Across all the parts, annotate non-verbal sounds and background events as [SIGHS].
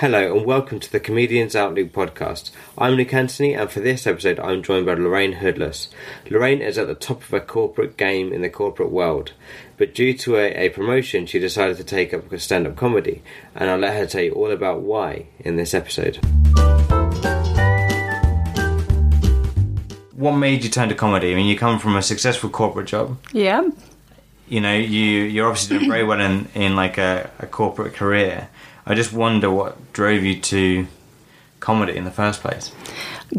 Hello and welcome to the Comedians OutLuke podcast. I'm Luke Anthony and for this episode I'm joined by Lorraine Hoodless. Lorraine is at the top of her corporate game in the corporate world, but due to a, a promotion she decided to take up stand-up comedy and I'll let her tell you all about why in this episode. What made you turn to comedy? I mean you come from a successful corporate job. Yeah. You know, you you're obviously doing very well in, in like a, a corporate career. I just wonder what drove you to comedy in the first place.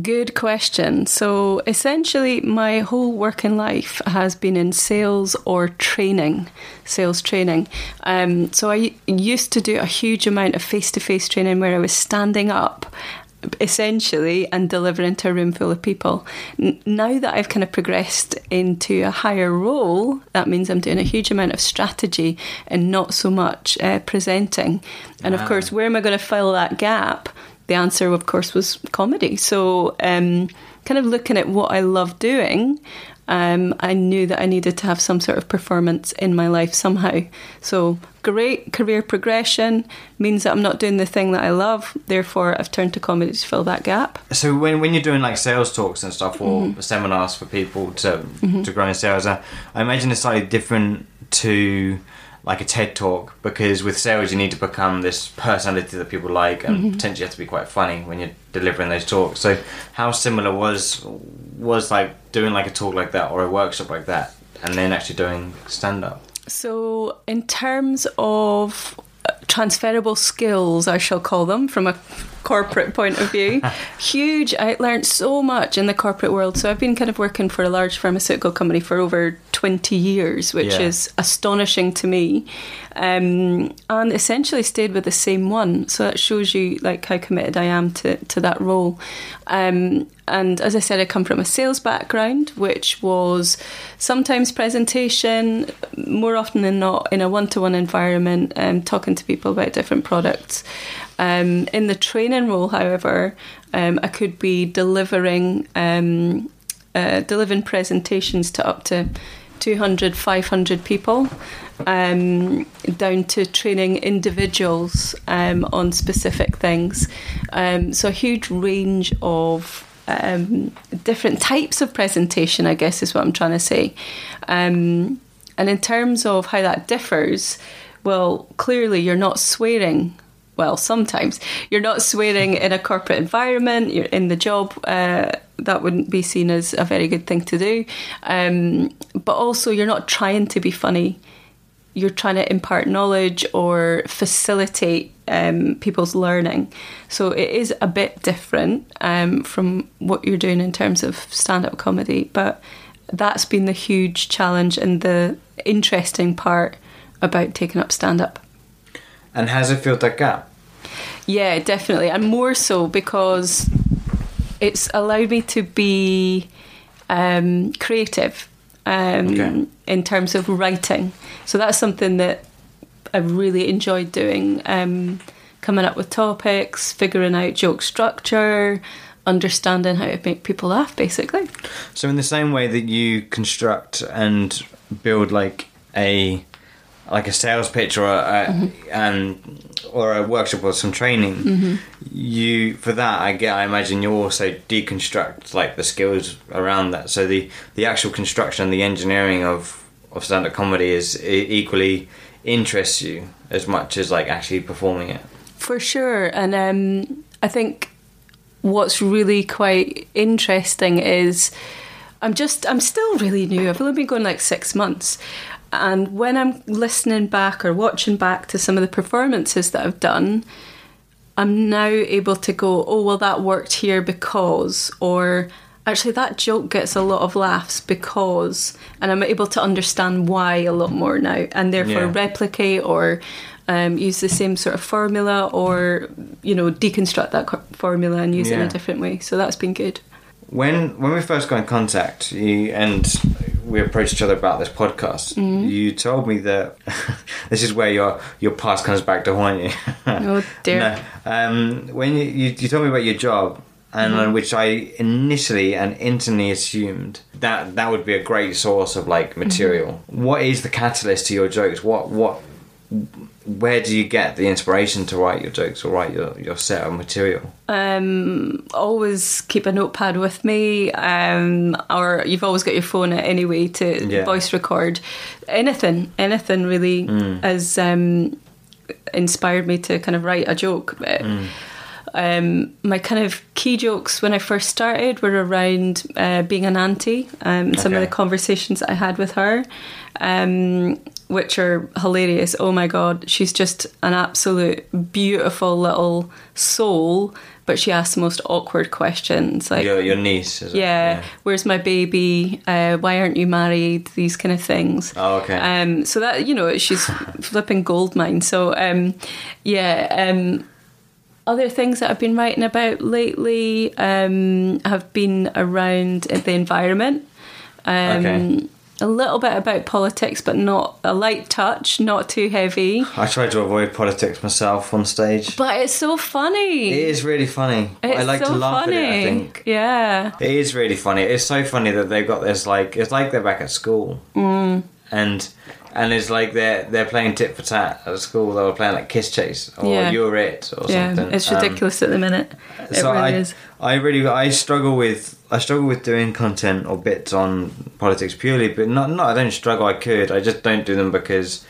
Good question. So essentially, my whole working life has been in sales or training, sales training. Um, so I used to do a huge amount of face to face training where I was standing up essentially and delivering to a room full of people. N- now that I've kind of progressed into a higher role, that means I'm doing a huge amount of strategy and not so much uh, presenting. And of course, where am I going to fill that gap? The answer, of course, was comedy. So, um, kind of looking at what I love doing, um, I knew that I needed to have some sort of performance in my life somehow. So, great career progression means that I'm not doing the thing that I love. Therefore, I've turned to comedy to fill that gap. So when when you're doing like sales talks and stuff or Mm-hmm. seminars for people to to grow in sales, I, I imagine it's slightly different to like a TED talk because with sales you need to become this personality that people like and Mm-hmm. potentially have to be quite funny when you're delivering those talks. So how similar was was like doing like a talk like that or a workshop like that and then actually doing stand up? So, in terms of uh, transferable skills, I shall call them from a corporate point of view, [LAUGHS] huge. I learned so much in the corporate world. So, I've been kind of working for a large pharmaceutical company for over 20 years, which Yeah. is astonishing to me. Um, and essentially stayed with the same one. So, that shows you like how committed I am to, to that role. Um, and as I said, I come from a sales background, which was sometimes presentation, more often than not in a one to one environment, um, talking to people about different products. Um, in the training role, however, um, I could be delivering um, uh, delivering presentations to up to 200, 500 people, um, down to training individuals um, on specific things. Um, so, a huge range of different types of presentation, I guess, is what I'm trying to say. And in terms of how that differs, well, clearly you're not swearing. Well, sometimes you're not swearing in a corporate environment. You're in the job. Uh, that wouldn't be seen as a very good thing to do. Um, but also, you're not trying to be funny. You're trying to impart knowledge or facilitate um, people's learning. So it is a bit different um, from what you're doing in terms of stand-up comedy. But that's been the huge challenge and the interesting part about taking up stand-up. And has it filled that gap? Yeah, definitely, and more so because it's allowed me to be um, creative um, Okay. in terms of writing. So that's something that I've really enjoyed doing. Um, coming up with topics, figuring out joke structure, understanding how to make people laugh, basically. So in the same way that you construct and build like a like a sales pitch or a, and or a workshop or some training, you for that I get I imagine you also deconstruct like the skills around that. So the the actual construction and the engineering of of stand up comedy is equally interests you as much as like actually performing it. For sure. And um, I think what's really quite interesting is I'm just, I'm still really new. I've only been going like six months. And when I'm listening back or watching back to some of the performances that I've done, I'm now able to go, oh, well, that worked here because, or actually, that joke gets a lot of laughs because, and I'm able to understand why a lot more now, and therefore Yeah. replicate or um, use the same sort of formula or, you know, deconstruct that formula and use it in a different way. So that's been good. When when we first got in contact, you and we approached each other about this podcast. Mm-hmm. You told me that [LAUGHS] this is where your your past comes back to haunt you. Oh, dear. [LAUGHS] No, um, when you, you you told me about your job, and Mm-hmm. which I initially and instantly assumed that that would be a great source of like material. Mm-hmm. What is the catalyst to your jokes? What what where do you get the inspiration to write your jokes or write your, your set of material? Um, always keep a notepad with me, um, or you've always got your phone out anyway to Yeah. voice record. Anything, anything really has um, inspired me to kind of write a joke. But, Um, my kind of key jokes when I first started were around uh, being an auntie, um, some of the conversations I had with her, um, which are hilarious. Oh my god, she's just an absolute beautiful little soul, but she asks the most awkward questions like. your, your niece, is it? Yeah, where's my baby? Uh, why aren't you married? These kind of things. Oh, okay. Um, so that you know, she's [LAUGHS] flipping gold mine. So um, yeah. Um, other things that I've been writing about lately um, have been around the environment. Um, Okay. A little bit about politics, but not a light touch, not too heavy. I try to avoid politics myself on stage. But it's so funny. It is really funny. It's I like so to laugh funny. at it, I think. Yeah. It is really funny. It's so funny that they've got this like it's like they're back at school. Mm. And and it's like they're they're playing tit for tat at school. They were playing like Kiss Chase or Yeah. You're It or Yeah, something. it's Um, ridiculous at the minute. It so really I, is. I really I struggle with I struggle with doing content or bits on politics purely, but not not I don't struggle. I could I just don't do them because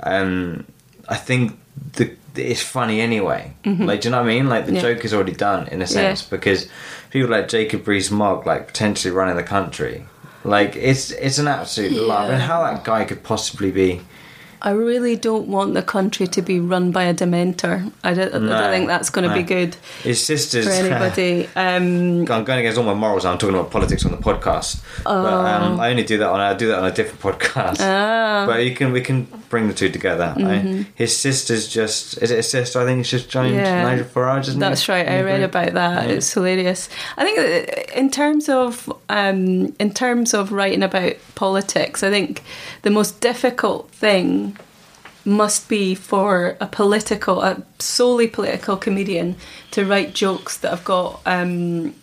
um, I think the it's funny anyway. Like, do you know what I mean? Like the Mm-hmm. Yeah. joke is already done in a sense because people like Jacob Rees-Mogg like potentially running the country. Like it's it's an absolute laugh, and how that guy could possibly be. I really don't want the country to be run by a dementor. I don't, I don't think that's going to be no. good His sisters. for [LAUGHS] anybody. Um, I'm going against all my morals. I'm talking about politics on the podcast, but um, I only do that on I do that on a different podcast. Oh. Ah. But you can we can bring the two together. I, his sister's just is it a sister? I think it's just joined Mm-hmm. Yeah. Nigel Farage. Isn't it? That's it? right. I read about that. Yeah. It's hilarious. I think in terms of um, in terms of writing about politics, I think the most difficult thing must be for a political, a solely political comedian to write jokes that have got um,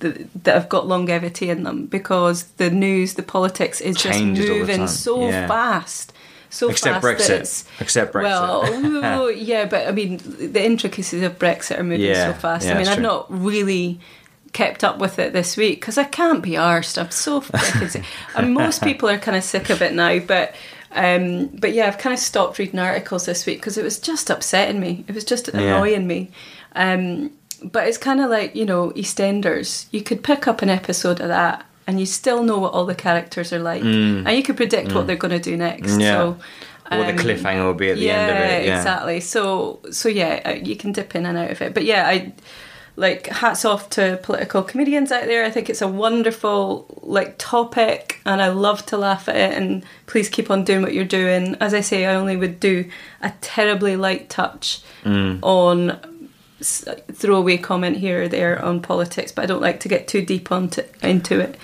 that, have got longevity in them because the news, the politics is just Changes all moving so Yeah. fast. So Except fast Brexit. Except Brexit. well, [LAUGHS] yeah, but I mean, the intricacies of Brexit are moving Yeah, so fast. yeah, I mean, I've true. not really kept up with it this week because I can't be arsed. I'm so sick. [LAUGHS] And most people are kind of sick of it now, but. Um, but yeah, I've kind of stopped reading articles this week because it was just upsetting me. It was just annoying me. Um, but it's kind of like you know EastEnders. You could pick up an episode of that, and you still know what all the characters are like, and you could predict what they're going to do next. Mm. Yeah. So, Or the um, cliffhanger will be at the yeah, end of it. Yeah, exactly. So, so yeah, uh, you can dip in and out of it. But yeah, I like hats off to political comedians out there. I think it's a wonderful like topic, and I love to laugh at it. And please keep on doing what you're doing. As I say, I only would do a terribly light touch on s- throwaway comment here or there on politics, but I don't like to get too deep onto into it.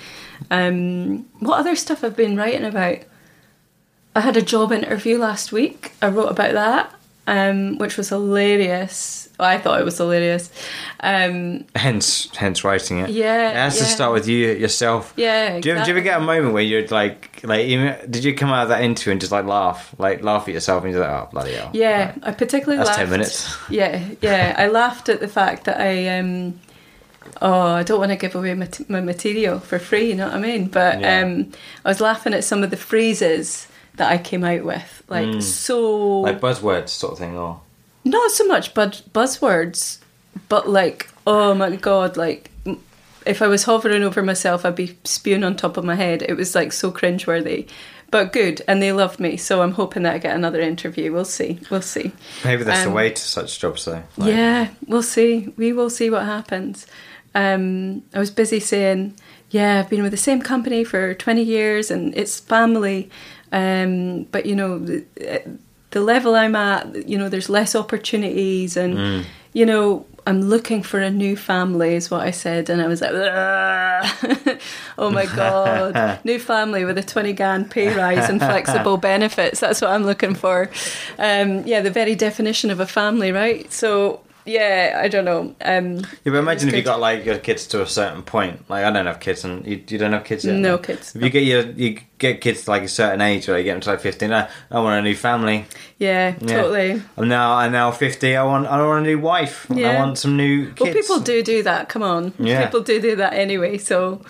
Um, what other stuff I've been writing about? I had a job interview last week. I wrote about that, um, which was hilarious. Well, I thought it was hilarious. Um, hence hence writing it. Yeah, it has to start with you yourself. yeah, Do you, ever, do you ever get a moment where you're like, like, even, did you come out of that interview and just like laugh, like laugh at yourself and you're like, oh bloody hell. Yeah, I particularly That's laughed. 10 minutes. Yeah, yeah. I laughed at the fact that I um oh, I don't want to give away my, my material for free, you know what I mean? But Yeah. um I was laughing at some of the phrases that I came out with. Like so Mm. like buzzwords sort of thing, or not so much bud- buzzwords, but like, oh my god, like if I was hovering over myself, I'd be spewing on top of my head. It was like so cringeworthy, but good, and they loved me. So I'm hoping that I get another interview. We'll see. We'll see. maybe that's the Um, way to such jobs, though. Like, yeah, we'll see. We will see what happens. Um, I was busy saying, yeah, I've been with the same company for 20 years and it's family. Um, but, you know, the, the level I'm at, you know, there's less opportunities and, you know, I'm looking for a new family, is what I said. And I was like, [LAUGHS] oh my God, [LAUGHS] new family with a 20 grand pay rise and flexible benefits. That's what I'm looking for. Um, yeah, the very definition of a family, right? So, yeah, I don't know. Um, Yeah, but imagine if you got like your kids to a certain point. Like I don't have kids, and you, you don't have kids yet. No no? kids, If you get your you get kids to like a certain age, or you get them to like fifteen, I, I want a new family. yeah, Yeah. totally. I'm now I'm now fifty. I want I want a new wife. I want some new kids. Well, people do do that. Come on, Yeah. people do do that anyway. So,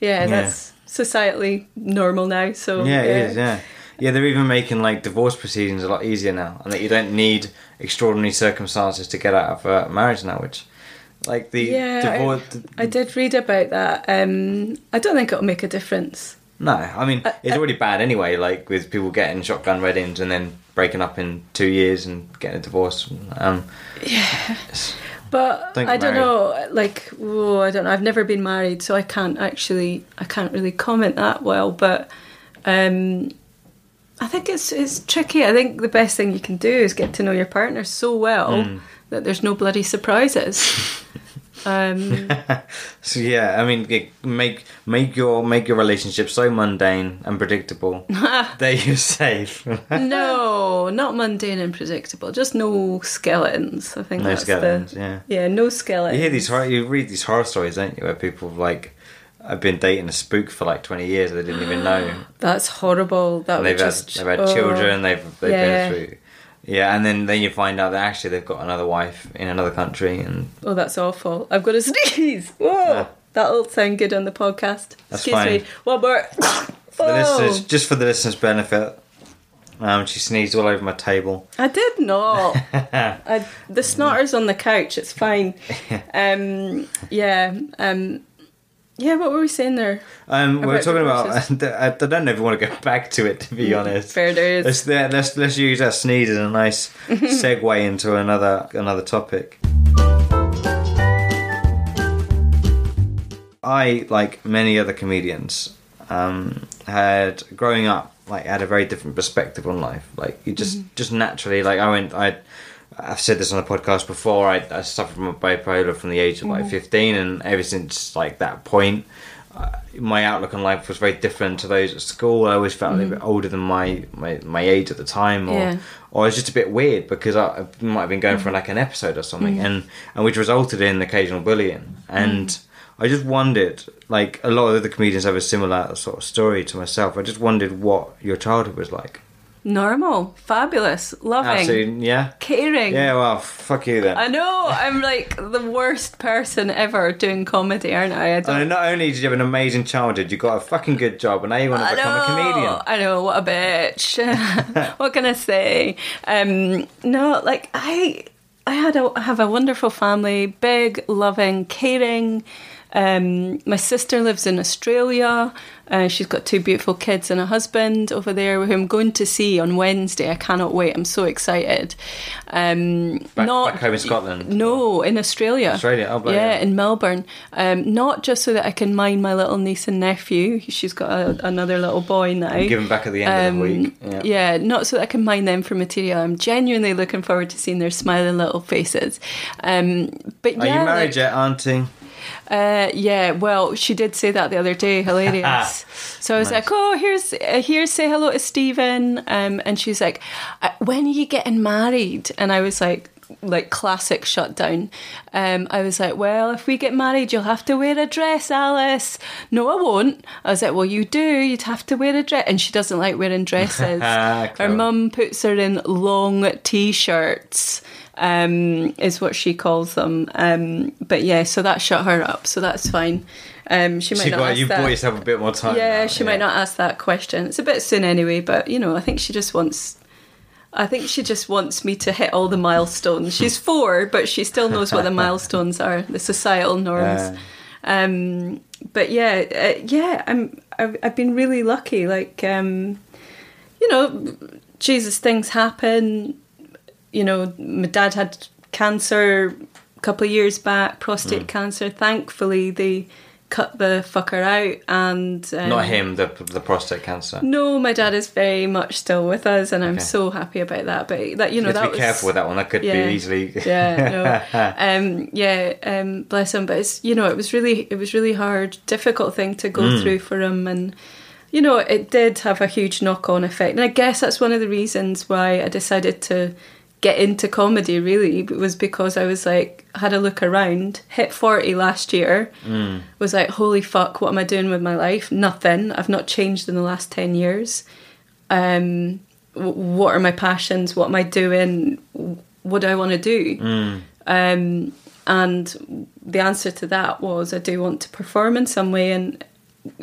yeah, Yeah. that's societally normal now. So Yeah, it is. Yeah, yeah. They're even making like divorce proceedings a lot easier now, and that you don't need extraordinary circumstances to get out of a marriage now. Which, like the Yeah, divorce. I did read about that. Um, I don't think it'll make a difference. no, I mean I- it's I- already bad anyway. Like with people getting shotgun weddings and then breaking up in two years and getting a divorce. Um, yeah, But Don't I don't know. Like, oh, I don't know. I've never been married, so I can't actually. I can't really comment that well. But um, I think it's it's tricky. I think the best thing you can do is get to know your partner so well Hmm. that there's no bloody surprises. [LAUGHS] um, [LAUGHS] So yeah, I mean, it- make make your make your relationship so mundane and predictable [LAUGHS] that you're safe. no, not mundane and predictable. Just no skeletons. I think no that's skeletons. the Yeah, yeah, no skeletons. you hear these horror, you read these horror stories, don't you? Where people like have been dating a spook for like twenty years, they didn't even know. [GASPS] That's horrible. That And they've had just they've had oh. children. They've they've Yeah. been through. Yeah, and then then you find out that actually they've got another wife in another country, and Oh, that's awful. I've got a [LAUGHS] sneeze. Whoa. Yeah. That'll sound good on the podcast. That's Excuse fine. me. One [COUGHS] more. for the listeners, just for the listeners' benefit, um, she sneezed all over my table. I did not. [LAUGHS] I, the snotter's on the couch. It's fine. [LAUGHS] Um, yeah. Um, yeah, what were we saying there? Um, we we're talking about. [LAUGHS] I don't know if we want to go back to it. To be honest, Fair dues. Let's let's let's use that sneeze as a nice [LAUGHS] segue into another another topic. I, like many other comedians, um, had growing up like had a very different perspective on life. Like you just just naturally like I went I. I've said this on the podcast before. I, I suffered from bipolar from the age of like mm-hmm. fifteen, and ever since like that point, uh, my outlook on life was very different to those at school. I always felt a little mm-hmm. bit older than my, my, my age at the time, or Yeah. or I was just a bit weird because I, I might have been going for mm-hmm. like an episode or something, and and which resulted in occasional bullying. And I just wondered, like a lot of other comedians have a similar sort of story to myself. I just wondered what your childhood was like. Normal. Fabulous. Loving. Absolutely, yeah, Caring. yeah. Well, fuck you then. I know. [LAUGHS] I'm like the worst person ever doing comedy, aren't I? I don't And not only did you have an amazing childhood, you got a fucking good job, and now you want to I become a comedian. I know, what a bitch. [LAUGHS] [LAUGHS] what can I say? Um, no, like I, I had a have a wonderful family, big, loving, caring. Um, my sister lives in Australia. Uh, she's got two beautiful kids and a husband over there, who I'm going to see on Wednesday. I cannot wait. I'm so excited. Um, Back, not back home in Scotland. no, in Australia. Australia, oh, yeah, in Melbourne. Um, not just so that I can mind my little niece and nephew. She's got a, another little boy now. Give him back at the end of the Um, week. Yeah. not so that I can mind them for material. I'm genuinely looking forward to seeing their smiling little faces. Um, but Are yeah, you married like- yet, Auntie? Uh, yeah, well, she did say that the other day. Hilarious. [LAUGHS] so I was Nice. like, "Oh, here's uh, here's say hello to Stephen," um, and she's like, uh, "When are you getting married?" And I was like. Like classic shutdown. Um, I was like, well, if we get married, you'll have to wear a dress, Alice. No, I won't. I was like, well, you do. You'd have to wear a dress, and she doesn't like wearing dresses. [LAUGHS] Her Cool. mum puts her in long t-shirts um, is what she calls them. Um, but yeah, so that shut her up. So that's fine. Um, she might She not got, ask you that. bought yourself a bit more time. yeah, now, she might not ask that question. It's a bit soon anyway, but you know, I think she just wants. I think she just wants me to hit all the milestones. She's four, but she still knows what the [LAUGHS] milestones are, the societal norms. Yeah. Um, but yeah, uh, yeah, I'm. I've, I've been really lucky. Like, um, you know, Jesus, things happen. You know, my dad had cancer a couple of years back, prostate Mm. cancer. Thankfully, they cut the fucker out, and um, Not him, the the prostate cancer. No, my dad is very much still with us, and I'm Okay. so happy about that. But that you know, you that be was, careful with that one. That could Yeah. be easily. [LAUGHS] yeah, no, um, yeah, um, bless him. But it's you know, it was really, it was really hard, difficult thing to go Mm. through for him, and you know, it did have a huge knock on effect. And I guess that's one of the reasons why I decided to get into comedy really was because I was like had a look around. Hit 40 last year. Was like holy fuck what am I doing with my life? Nothing. I've not changed in the last 10 years. Um w- what are my passions? What am I doing? What do I want to do um and the answer to that was I do want to perform in some way and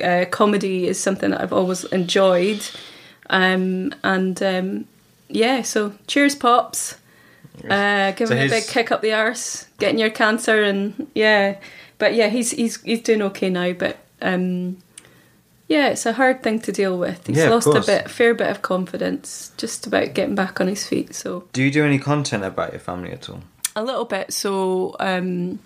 uh, comedy is something that I've always enjoyed. Um and um yeah, so cheers, pops. Uh, give So him a big kick up the arse, getting your cancer, and yeah, but yeah, he's he's he's doing okay now. But um, yeah, it's a hard thing to deal with. He's Yeah, lost a bit, fair bit of confidence, just about getting back on his feet. So Do you do any content about your family at all? a little bit. So um,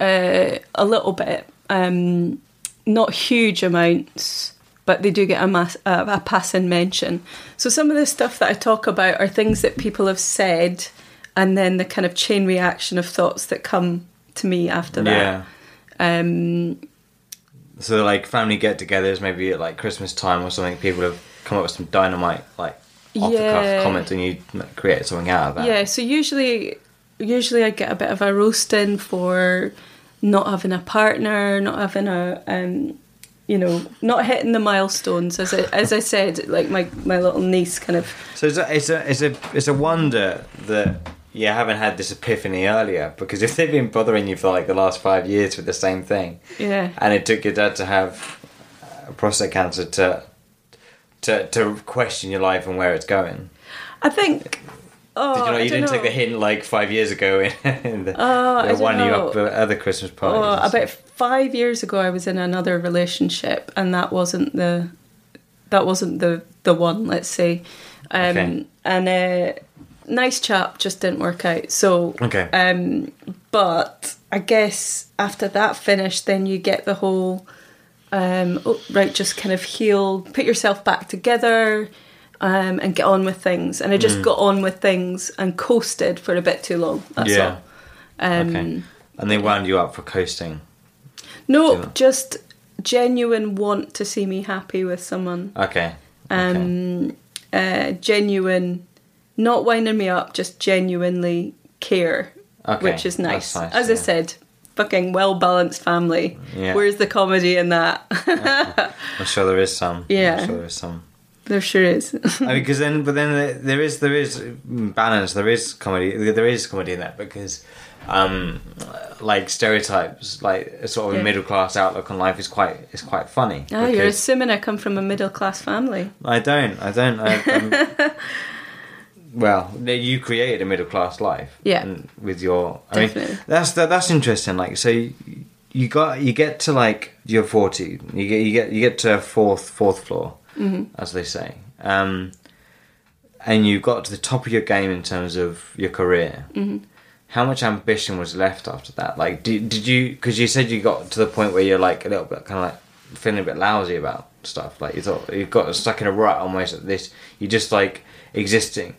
uh, a little bit, um, not huge amounts, but they do get a, mass, a, a passing mention. So some of the stuff that I talk about are things that people have said, and then the kind of chain reaction of thoughts that come to me after that. Yeah. Um, So like family get-togethers, maybe at like Christmas time or something. People have come up with some dynamite like off-the-cuff comment, and you create something out of that. Yeah, so usually, usually I get a bit of a roasting for not having a partner, not having a, um, you know, not hitting the milestones. As I, as I said, like my my little niece kind of So it's a, it's a it's a it's a wonder that you haven't had this epiphany earlier because if they've been bothering you for like the last five years with the same thing, yeah. and it took your dad to have uh, prostate cancer to to to question your life and where it's going. I think. Oh, Did you know I you didn't take the hint like five years ago in, [LAUGHS] in the, Oh, the one you up at other Christmas parties? Oh, about five years ago, I was in another relationship, and that wasn't the that wasn't the the one. Let's say, um, Okay. and uh, nice chap just didn't work out. So, Okay. um, but I guess after that finished, then you get the whole um, oh, right, just kind of heal, put yourself back together. Um, and get on with things, and I Mm. just got on with things and coasted for a bit too long. That's Yeah. all. Um, okay. And they wound you up for coasting. No, Yeah. just genuine want to see me happy with someone. Okay. okay. Um, uh, genuine, not winding me up, just genuinely care, Okay, which is nice. nice, As I said, fucking well balanced family. Yeah. Where's the comedy in that? [LAUGHS] I'm sure there is some. Yeah. I'm sure there is some. There sure is. I mean, because then, but then there- is there is balance. There is comedy. There is comedy in that because, um, like stereotypes, like a sort of Yeah. a middle class outlook on life is quite is quite funny. Ah, you're assuming I come from a middle class family. I don't. I don't. I, um, [LAUGHS] well, you created a middle class life. Yeah. and with your, I Definitely. mean, that's that, that's interesting. Like, so you, you got you get to like you're forty. You get you get you get to fourth fourth floor, Mm-hmm. as they say. Um, and you got to the top of your game in terms of your career. Mm-hmm. How much ambition was left after that? Like, did, did you? Because you said you got to the point where you're like a little bit kind of like feeling a bit lousy about stuff. Like you thought you got stuck in a rut almost at this. you're just like existing.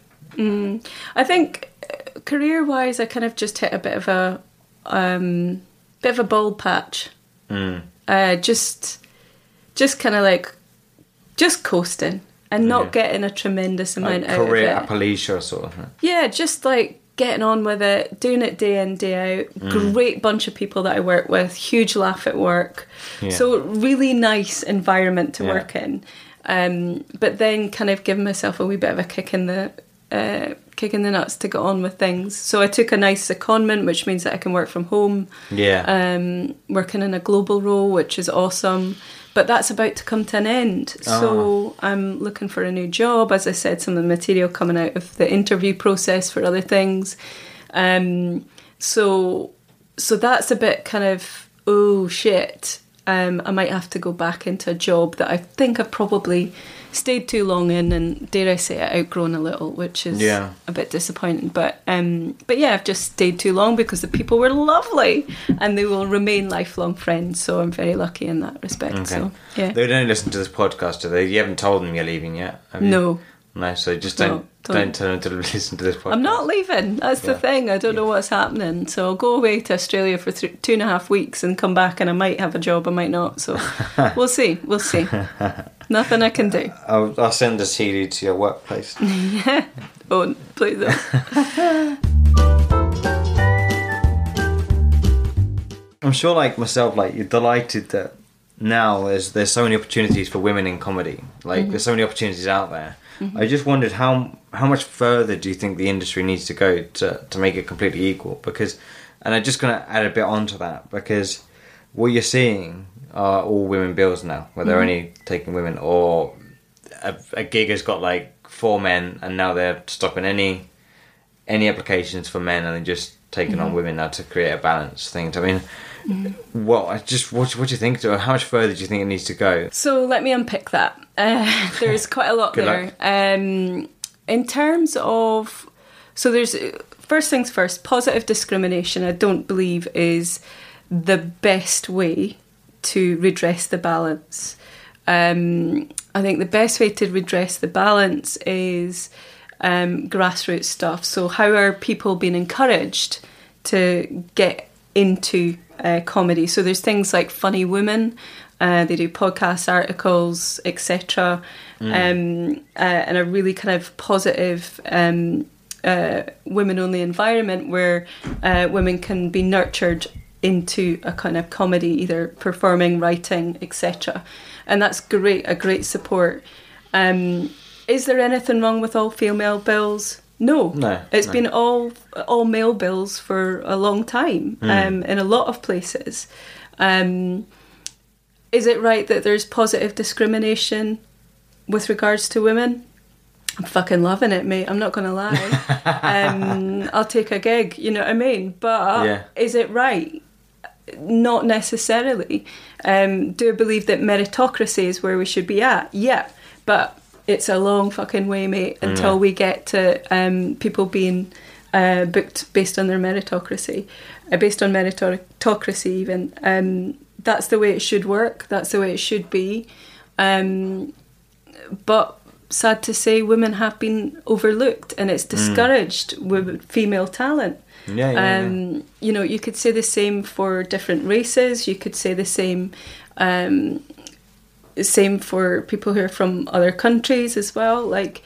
I think career wise, I kind of just hit a bit of a um, bit of a bald patch. Mm. Uh, just, just kind of like, just coasting and not Yeah. getting a tremendous amount Like out career of it. apaloosa sort of. Yeah, just like getting on with it, doing it day in day out. Great bunch of people that I work with, huge laugh at work. Yeah. So really nice environment to Yeah. work in. Um, but then kind of giving myself a wee bit of a kick in the uh, kick in the nuts to get on with things. So I took a nice secondment, which means that I can work from home. Yeah. Um, working in a global role, which is awesome. But that's about to come to an end. So I'm looking for a new job. As I said, some of the material coming out of the interview process for other things. Um, so so that's a bit kind of oh shit. Um, I might have to go back into a job that I think I've probably stayed too long in, and dare I say it, outgrown a little, which is Yeah. a bit disappointing. But um, but yeah, I've just stayed too long because the people were lovely, and they will remain lifelong friends. So I'm very lucky in that respect. okay. So yeah, They don't listen to this podcast, do they? You haven't told them you're leaving yet. No, No. So just don't don't. don't, tell them to [LAUGHS] listen to this podcast. I'm not leaving. That's the thing. I don't know what's happening. So I'll go away to Australia for th- two and a half weeks and come back, and I might have a job, I might not. So [LAUGHS] we'll see. We'll see. [LAUGHS] Nothing I can do. Uh, I'll, I'll send a CD to your workplace. Yeah. [LAUGHS] Oh, them. [LAUGHS] I'm sure, like myself, like you're delighted that now there's there's so many opportunities for women in comedy. Like mm-hmm. there's so many opportunities out there. Mm-hmm. I just wondered how how much further do you think the industry needs to go to to make it completely equal? Because, and I'm just gonna add a bit onto that because what you're seeing are all women bills now, where they're only taking women, or a, a gig has got like four men, and now they're stopping any any applications for men, and they're just taking on women now to create a balance thing. I mean, well, I just what what do you think? How much further do you think it needs to go? So let me unpick that. Uh, [LAUGHS] there's quite a lot there. Um, in terms of, so there's first things first. Positive discrimination, I don't believe is the best way to redress the balance. Um, I think the best way to redress the balance is um, grassroots stuff. So how are people being encouraged to get into uh, comedy? So there's things like Funny Women. Uh, they do podcast articles, etc., um, uh, and a really kind of positive um, uh, women-only environment where uh, women can be nurtured into a kind of comedy, either performing, writing, etc. And that's great, a great support. Um, is there anything wrong with all female bills? No, No, It's no. been all all male bills for a long time um, in a lot of places. Um, is it right that there's positive discrimination with regards to women? I'm fucking loving it, mate. I'm not going to lie. [LAUGHS] um, I'll take a gig, you know what I mean? But Yeah. is it right? Not necessarily. Um, do I believe that meritocracy is where we should be at? Yeah, but it's a long fucking way, mate, until we get to um, people being uh, booked based on their meritocracy, uh, based on meritocracy even. Um, that's the way it should work. That's the way it should be. Um, but sad to say, women have been overlooked, and it's discouraged with female talent. Yeah, yeah, um, You know, you could say the same for different races. You could say the same, um, same for people who are from other countries as well. Like,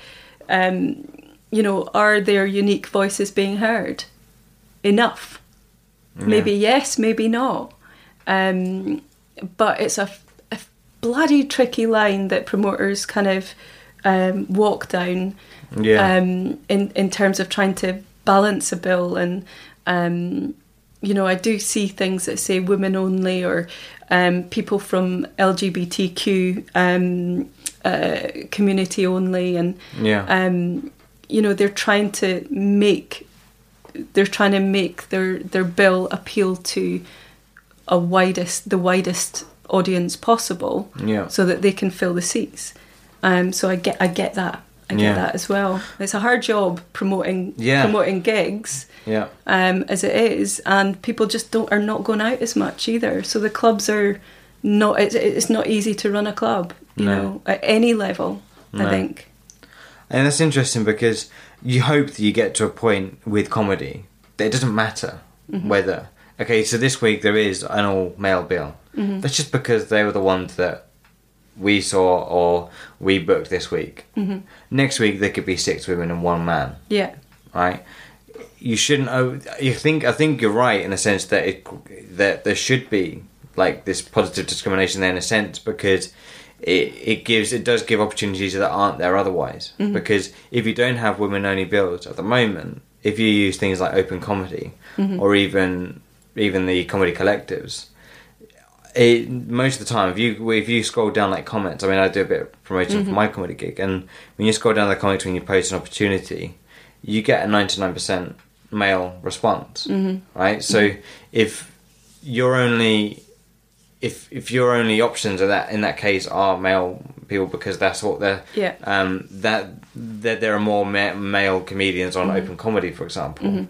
um, you know, are their unique voices being heard enough? Maybe yes, maybe not. Um, but it's a, a bloody tricky line that promoters kind of um, walk down Yeah. um, in in terms of trying to balance a bill and um, you know I do see things that say women only or um, people from LGBTQ um, uh, community only and yeah. um, you know they're trying to make they're trying to make their their bill appeal to a widest the widest audience possible Yeah. so that they can fill the seats um, so I get I get that I get Yeah. that as well it's a hard job promoting Yeah. promoting gigs yeah. um, as it is, and people just don't are not going out as much either. So the clubs are not. It's, it's not easy to run a club, you No. know, at any level. No. I think. And that's interesting because you hope that you get to a point with comedy that it doesn't matter whether. Okay, so this week there is an all male bill. That's just because they were the ones that we saw or we booked this week. Mm-hmm. Next week there could be six women and one man, Yeah. right? You shouldn't. You think? I think you're right in the sense that it that there should be like this positive discrimination there in a sense because it it gives it does give opportunities that aren't there otherwise. Mm-hmm. Because if you don't have women only bills at the moment, if you use things like open comedy mm-hmm. or even even the comedy collectives, it most of the time if you if you scroll down like comments, I mean I do a bit of promotion for mm-hmm. my comedy gig, and when you scroll down the comments when you post an opportunity, you get a ninety nine percent male response, mm-hmm. right? So mm-hmm. if you're only if if your only options are that in that case are male people because that's what they're Yeah. um that that there are more ma- male comedians on open comedy for example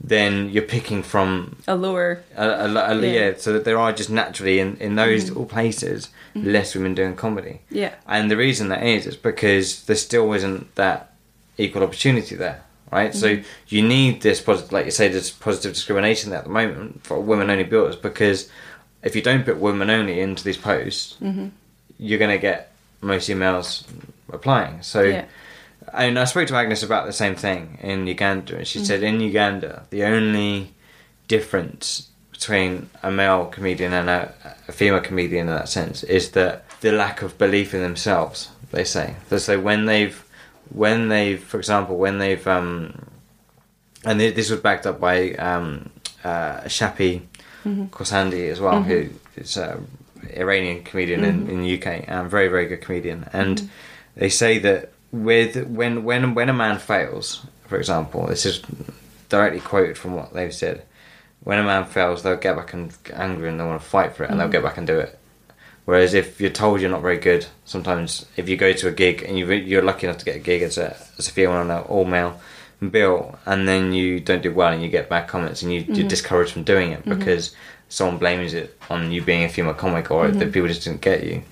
then you're picking from A lower. a, a, a, Yeah. Mm-hmm. yeah. so that there are just naturally in, in those all places less women doing comedy Yeah. and the reason that is is because there still isn't that equal opportunity there right so Mm-hmm. you need this positive like you say this positive discrimination there at the moment for women only builders because if you don't put women only into these posts Mm-hmm. you're going to get most emails applying so Yeah. And I spoke to Agnes about the same thing in Uganda, and she said in Uganda the only difference between a male comedian and a, a female comedian in that sense is that the lack of belief in themselves. They say so. When they've, when they've, for example, when they've, um, and this was backed up by um, uh, Shappi Khorsandi as well, who is a Iranian comedian in, in the UK, and very very good comedian. And they say that with when when when a man fails, for example, this is directly quoted from what they've said. When a man fails, they'll get back and get angry and they want to fight for it, and they'll get mm. back and do it. Whereas if you're told you're not very good, sometimes if you go to a gig and you you're lucky enough to get a gig as a as a female on an all male bill, and then you don't do well and you get bad comments and you, you're mm-hmm. discouraged from doing it mm-hmm. because someone blames it on you being a female comic or mm-hmm. that people just didn't get you,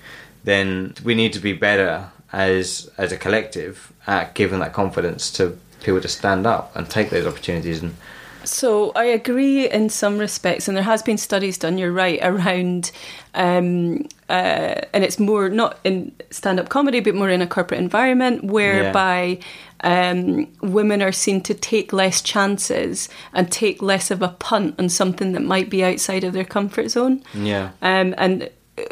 then we need to be better as as a collective at giving that confidence to people to stand up and take those opportunities and So I agree in some respects, and there has been studies done. You're right around, um, uh, and it's more not in stand-up comedy, but more in a corporate environment whereby um, women are seen to take less chances and take less of a punt on something that might be outside of their comfort zone. yeah Um, and uh,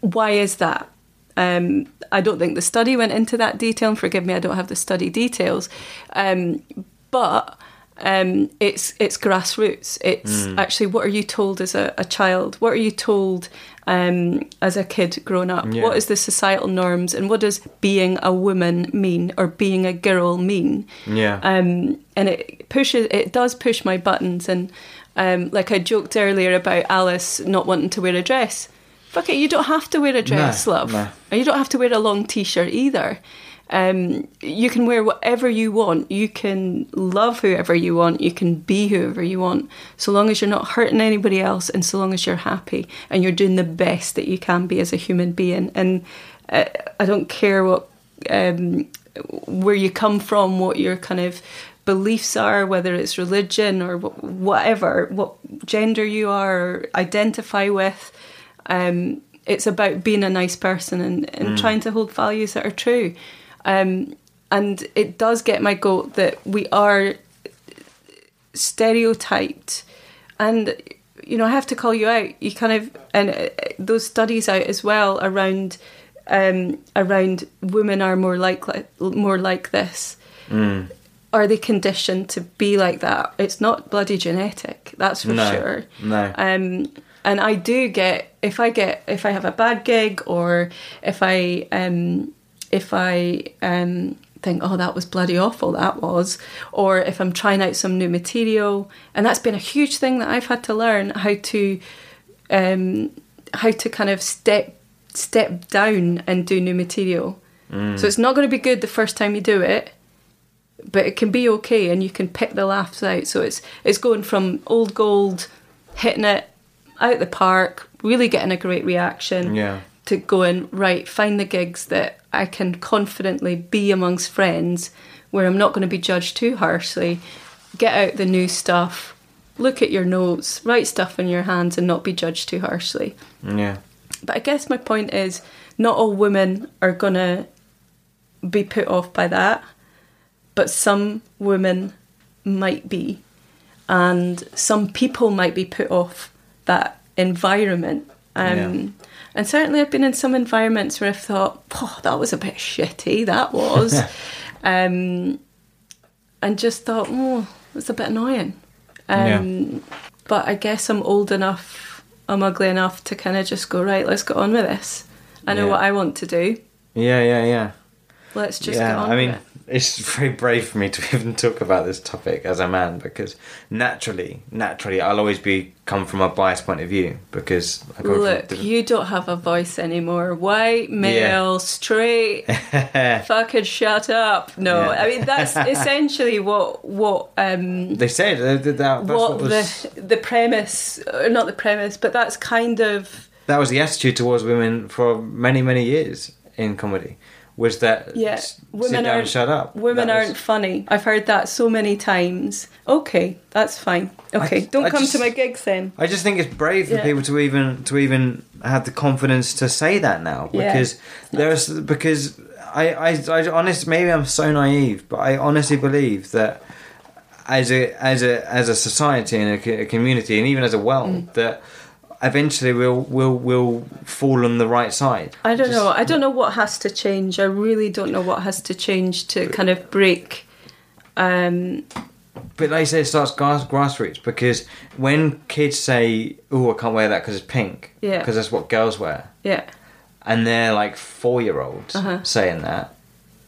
why is that? Um, I don't think the study went into that detail, and forgive me, I don't have the study details. Um, but um, it's it's grassroots. It's actually what are you told as a, a child? What are you told um, as a kid growing up? Yeah. What is the societal norms, and what does being a woman mean or being a girl mean? yeah um, and it pushes it does push my buttons and um, like I joked earlier about Alice not wanting to wear a dress fuck it you don't have to wear a dress No, love. no. and you don't have to wear a long t-shirt either. Um, you can wear whatever you want. You can love whoever you want. You can be whoever you want. So long as you're not hurting anybody else and so long as you're happy and you're doing the best that you can be as a human being. And uh, I don't care what um, where you come from, what your kind of beliefs are, whether it's religion or whatever, what gender you are or identify with. Um, it's about being a nice person and, and trying to hold values that are true. Um, and it does get my goat that we are stereotyped. And you know i have to call you out. You kind of and uh, those studies out as well around um around women are more like more like this. Are they conditioned to be like that? It's not bloody genetic that's for no. sure. No. Um, and I do get if I get if I have a bad gig or if I um, if I um, think oh that was bloody awful that was or if I'm trying out some new material and that's been a huge thing that I've had to learn how to um, how to kind of step step down and do new material. So it's not going to be good the first time you do it, but it can be okay and you can pick the laughs out. So it's it's going from old gold, hitting it out the park, really getting a great reaction, Yeah. to going right, find the gigs that I can confidently be amongst friends, where I'm not going to be judged too harshly. Get out the new stuff, look at your notes, write stuff in your hands, and not be judged too harshly. yeah But I guess my point is, not all women are gonna be put off by that, but some women might be, and some people might be put off that environment. Um, Yeah. And certainly, I've been in some environments where I've thought, "Oh, that was a bit shitty." That was, [LAUGHS] um, and just thought, "Oh, it's a bit annoying." Um, But I guess I'm old enough, I'm ugly enough to kind of just go right. Let's get on with this. I know Yeah. what I want to do. yeah yeah yeah Let's just yeah, get on I mean, it. It's very brave for me to [LAUGHS] even talk about this topic as a man because naturally, naturally, I'll always be come from a biased point of view because Look, from you don't have a voice anymore. White, male, straight. [LAUGHS] fucking shut up. No, Yeah. I mean that's [LAUGHS] essentially what what um They said uh, that, that that's what, what, was the the premise, or not the premise, but that's kind of that was the attitude towards women for many many years in comedy was that Yeah, women down aren't- shut up. Women That aren't funny. I've heard that so many times. Okay, that's fine. Okay, I- don't I come just- to my gigs then. I just think it's brave for Yeah. people to even to even have the confidence to say that now Yeah. because there's because I, I I honest maybe I'm so naive but I honestly believe that as a as a as a society and a, a community and even as a world Mm. that eventually we'll we'll we'll fall on the right side. I don't Just- know. I don't know what has to change. I really don't know what has to change to kind of break. Um, But like you say, it starts grass, grassroots because when kids say, "Oh, I can't wear that because it's pink," Yeah. because that's what girls wear, yeah, and they're like four year olds Uh-huh. saying that,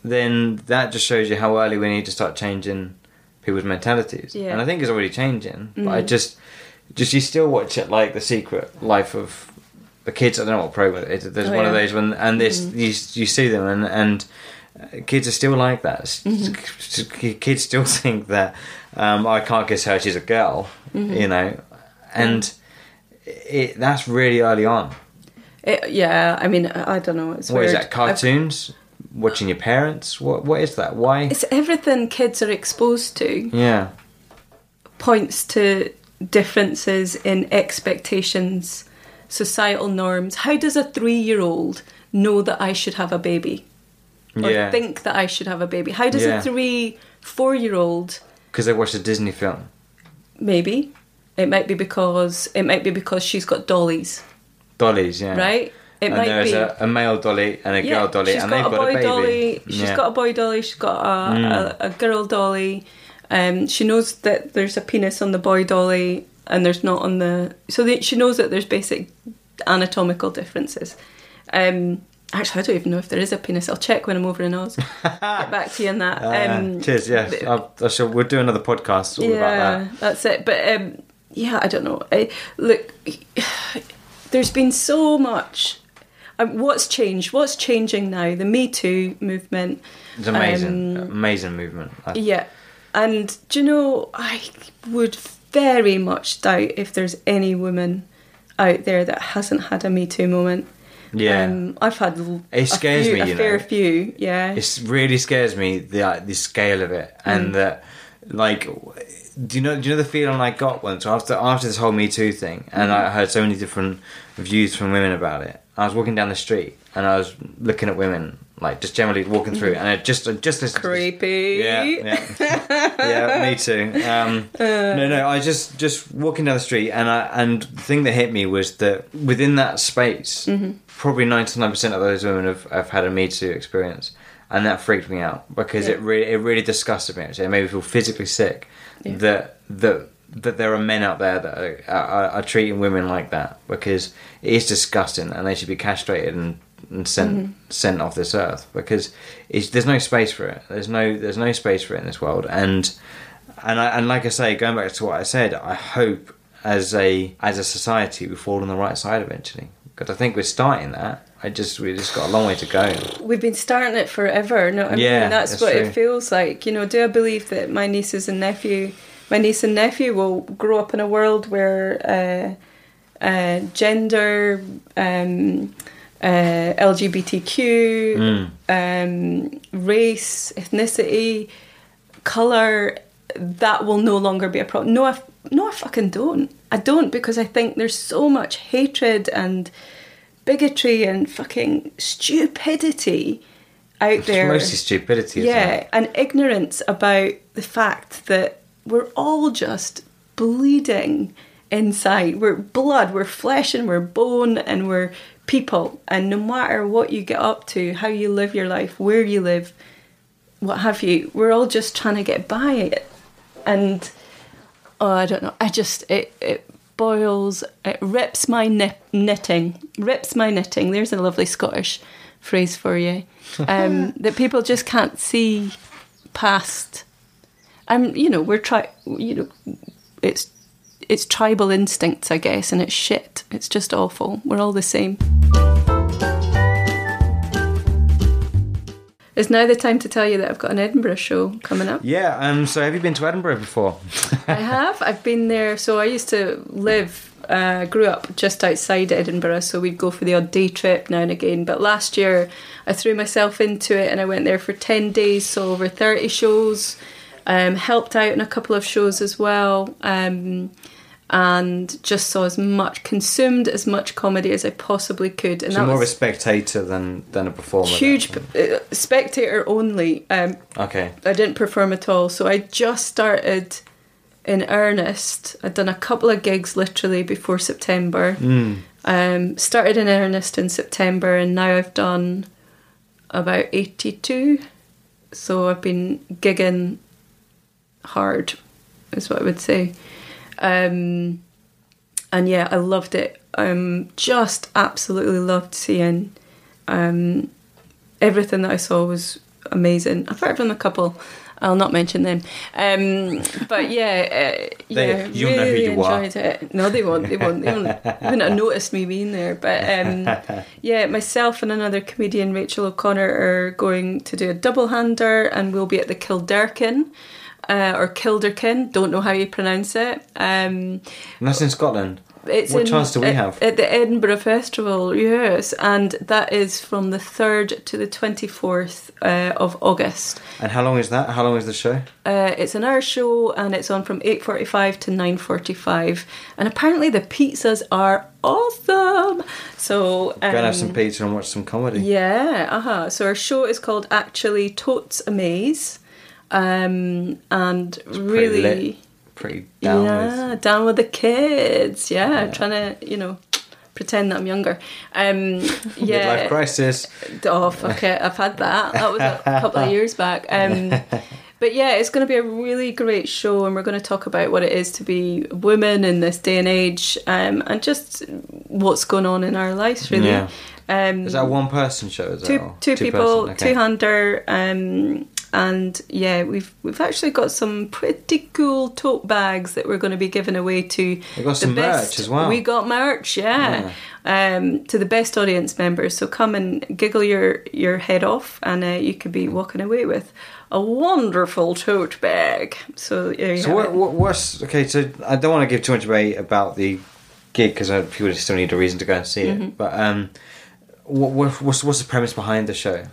then that just shows you how early we need to start changing people's mentalities. Yeah. And I think it's already changing. But I Mm. just, just you still watch it like the Secret Life of the kids. I don't know what program it is. There's Oh, one of those when and this Mm. you you see them and and. uh, Kids are still like that. Mm-hmm. Kids still [LAUGHS] think that um, I can't kiss her; she's a girl, Mm-hmm. you know, and it, that's really early on. it, yeah. I mean, I don't know. It's What is weird. that? Cartoons? Watching your parents? What? What is that? Why? It's everything kids are exposed to Yeah, points to differences in expectations, societal norms. How does a three-year-old know that I should have a baby? Or yeah. think that I should have a baby? How does Yeah. a three, four-year-old Because they watched a Disney film. maybe it might be because it might be because she's got dollies Dollies, yeah. right it and might there's be a, a male dolly and a yeah, girl dolly, and got they've a got a baby. dolly she's yeah. got a boy dolly she's got a, Mm. a, a girl dolly um, she knows that there's a penis on the boy dolly and there's not on the so she knows that there's basic anatomical differences um, actually I don't even know if there is a penis I'll check when I'm over in Oz [LAUGHS] get back to you on that Ah, um, cheers, yes. but- I'll, I shall, we'll do another podcast all about that. that's it. But um, yeah, I don't know. I, look, [SIGHS] there's been so much. Um, what's changed? What's changing now? The Me Too movement. It's amazing. Um, amazing movement. I- Yeah, and do you know? I would very much doubt if there's any woman out there that hasn't had a Me Too moment. yeah. um, I've had It a scares few- me, a fair know. few. Yeah, it really scares me the uh, the scale of it Mm. and that like do you know do you know the feeling I got once after after this whole Me Too thing and Mm. I heard so many different views from women about it. I was walking down the street and I was looking at women like just generally walking through and I just I just listened this- creepy. yeah, yeah, yeah. Me too. Um, no, no. I just just walking down the street, and I and the thing that hit me was that within that space, probably ninety nine percent of those women have, have had a Me Too experience, and that freaked me out because it really it really disgusted me. Actually, it made me feel physically sick. Yeah. That that that there are men out there that are, are, are treating women like that because it is disgusting, and they should be castrated and and sent Mm-hmm. sent off this earth because it's, there's no space for it. There's no there's no space for it in this world. And and I, and like I say, going back to what I said, I hope as a as a society we fall on the right side eventually because I think we're starting that. I just we just got a long way to go. We've been starting it forever. No, I mean Yeah, that's, that's what true. it feels like. You know, do I believe that my nieces and nephew, my niece and nephew, will grow up in a world where uh, uh, gender, um, uh, LGBTQ, Mm. um, race, ethnicity, color, that will no longer be a problem. No, I, no, I fucking don't. I don't because I think there's so much hatred and bigotry and fucking stupidity out there. Mostly stupidity. Isn't yeah, and ignorance about the fact that we're all just bleeding inside. We're blood, we're flesh, and we're bone, and we're people. And no matter what you get up to, how you live your life, where you live, what have you, we're all just trying to get by it. And oh, I don't know. I just it it boils, it rips my knit, knitting, rips my knitting. There's a lovely Scottish phrase for you. [LAUGHS] Um, that people just can't see past. Um, you know, we're trying. You know, it's it's tribal instincts, I guess, and it's shit. It's just awful. We're all the same. It's now the time to tell you that I've got an Edinburgh show coming up. Yeah. Um. So have you been to Edinburgh before? [LAUGHS] I have. I've been there. So I used to live uh, grew up just outside Edinburgh, so we'd go for the odd day trip now and again. But last year, I threw myself into it and I went there for 10 days, so over 30 shows. Um, helped out in a couple of shows as well. Um, and just saw as much, consumed as much comedy as I possibly could. And So that more of a spectator than than a performer. huge, uh, spectator only. Um, Okay. I didn't perform at all. So I just started in earnest. I'd done a couple of gigs literally before September. Mm. Um, started in earnest in September, and now I've done about 82. So I've been gigging hard, is what I would say. Um, and yeah, I loved it. Um, just absolutely loved seeing. Um, everything that I saw was amazing. Apart from a couple, I'll not mention them. Um, but [LAUGHS] yeah, uh, yeah, who really you are. enjoyed it. No, they won't. They won't. They won't. they wouldn't have noticed me being there. But um, [LAUGHS] yeah, myself and another comedian, Rachel O'Connor, are going to do a double hander, and we'll be at the Kilderkin. Uh, or Kilderkin, don't know how you pronounce it. Um, And that's in Scotland. it's What in- chance do we have? At the Edinburgh Festival, yes. And that is from the 3rd to the 24th uh, of August. And how long is that? How long is the show? Uh, it's an hour show and it's on from 8.45 to 9.45. And apparently the pizzas are awesome. So... Um, Go and have some pizza and watch some comedy. Yeah, uh-huh. So our show is called actually Totes Amaze. Um, and pretty really... lit. Pretty down yeah, with. down with the kids. Yeah, Yeah. trying to you know pretend that I'm younger. Um, [LAUGHS] yeah. Midlife crisis. Oh fuck it, I've had that. That was a [LAUGHS] couple of years back. Um, [LAUGHS] but yeah, it's going to be a really great show, and we're going to talk about what it is to be a woman in this day and age, um, and just what's going on in our lives, really. Yeah. Um, Is that a one person show? Is two that, or two people? Okay. two hander, um, and yeah, we've we've actually got some pretty cool tote bags that we're going to be giving away to. We've got some best, merch as well. We got merch, yeah, Um, to the best audience members. So come and giggle your your head off, and uh, you could be walking away with a wonderful tote bag. So So what, what, what's okay? So I don't want to give too much away about the gig because people still need a reason to go and see Mm-hmm. it. But um, what, what, what's what's the premise behind the show?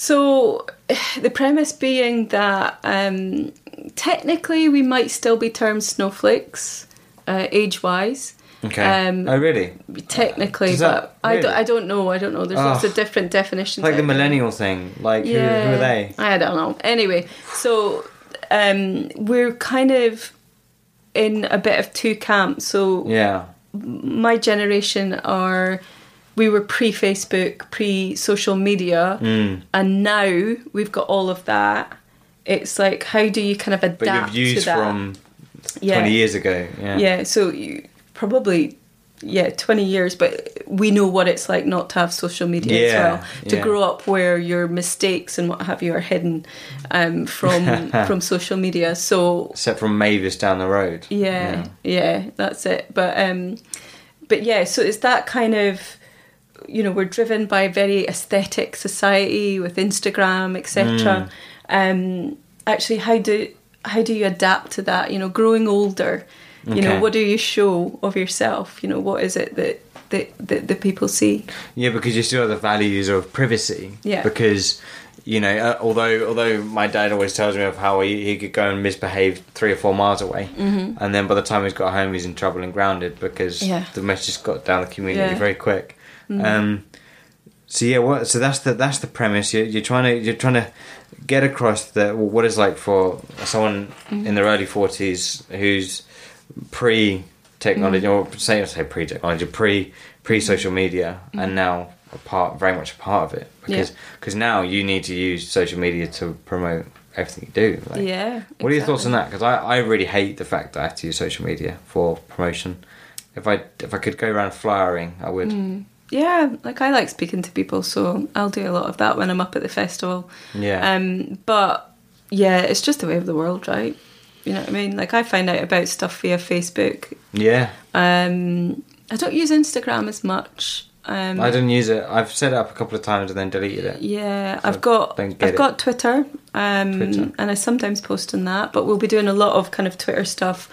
So, [SIGHS] the premise being that um, technically we might still be termed snowflakes, uh, age wise. Okay. Um, oh really? Technically, that- but I, don't. I don't know. I don't know. There's lots Oh. of different definitions. Like the out there. millennial thing. Like who, who are they? I don't know. Anyway, so um, we're kind of in a bit of two camps. So Yeah. my generation are we were pre Facebook, pre social media, Mm. and now we've got all of that. It's like how do you kind of But adapt your to views that? from yeah. twenty years ago. Yeah. Yeah, so you, probably yeah, 20 years, but we know what it's like not to have social media as well. To yeah. grow up where your mistakes and what have you are hidden um, from [LAUGHS] from social media. So Except from Mavis down the road. yeah, yeah, that's it. But um, but yeah, so it's that kind of you know we're driven by a very aesthetic society with Instagram, etc. Um, actually, how do how do you adapt to that? You know, growing older. You know, what do you show of yourself? You know, what is it that that, that, that people see? Yeah, because you still have the values of privacy. Yeah. Because you know, uh, although although my dad always tells me of how he, he could go and misbehave three or four miles away, mm-hmm. and then by the time he's got home, he's in trouble and grounded because Yeah. The message got down the community Yeah. very quick. Um, so yeah, what? So that's the that's the premise. You're, you're trying to you're trying to get across that what it's like for someone Mm-hmm. in their early forties who's pre technology Mm-hmm. or say say pre technology, pre pre social media, and now a part very much a part of it because Mm-hmm. Yeah. because now you need to use social media to promote everything you do. Like, yeah. What are your thoughts on that? Because I, I really hate the fact that I have to use social media for promotion. If I if I could go around flyering, I would. Mm. Yeah, like I like speaking to people, so I'll do a lot of that when I'm up at the festival. Yeah. Um, but yeah, it's just the way of the world, right? You know what I mean? Like I find out about stuff via Facebook. yeah. Um, I don't use Instagram as much. Um, I didn't use it. I've set it up a couple of times and then deleted it. Yeah, So I've got I've it. got Twitter, um, Twitter. and I sometimes post on that. But we'll be doing a lot of kind of Twitter stuff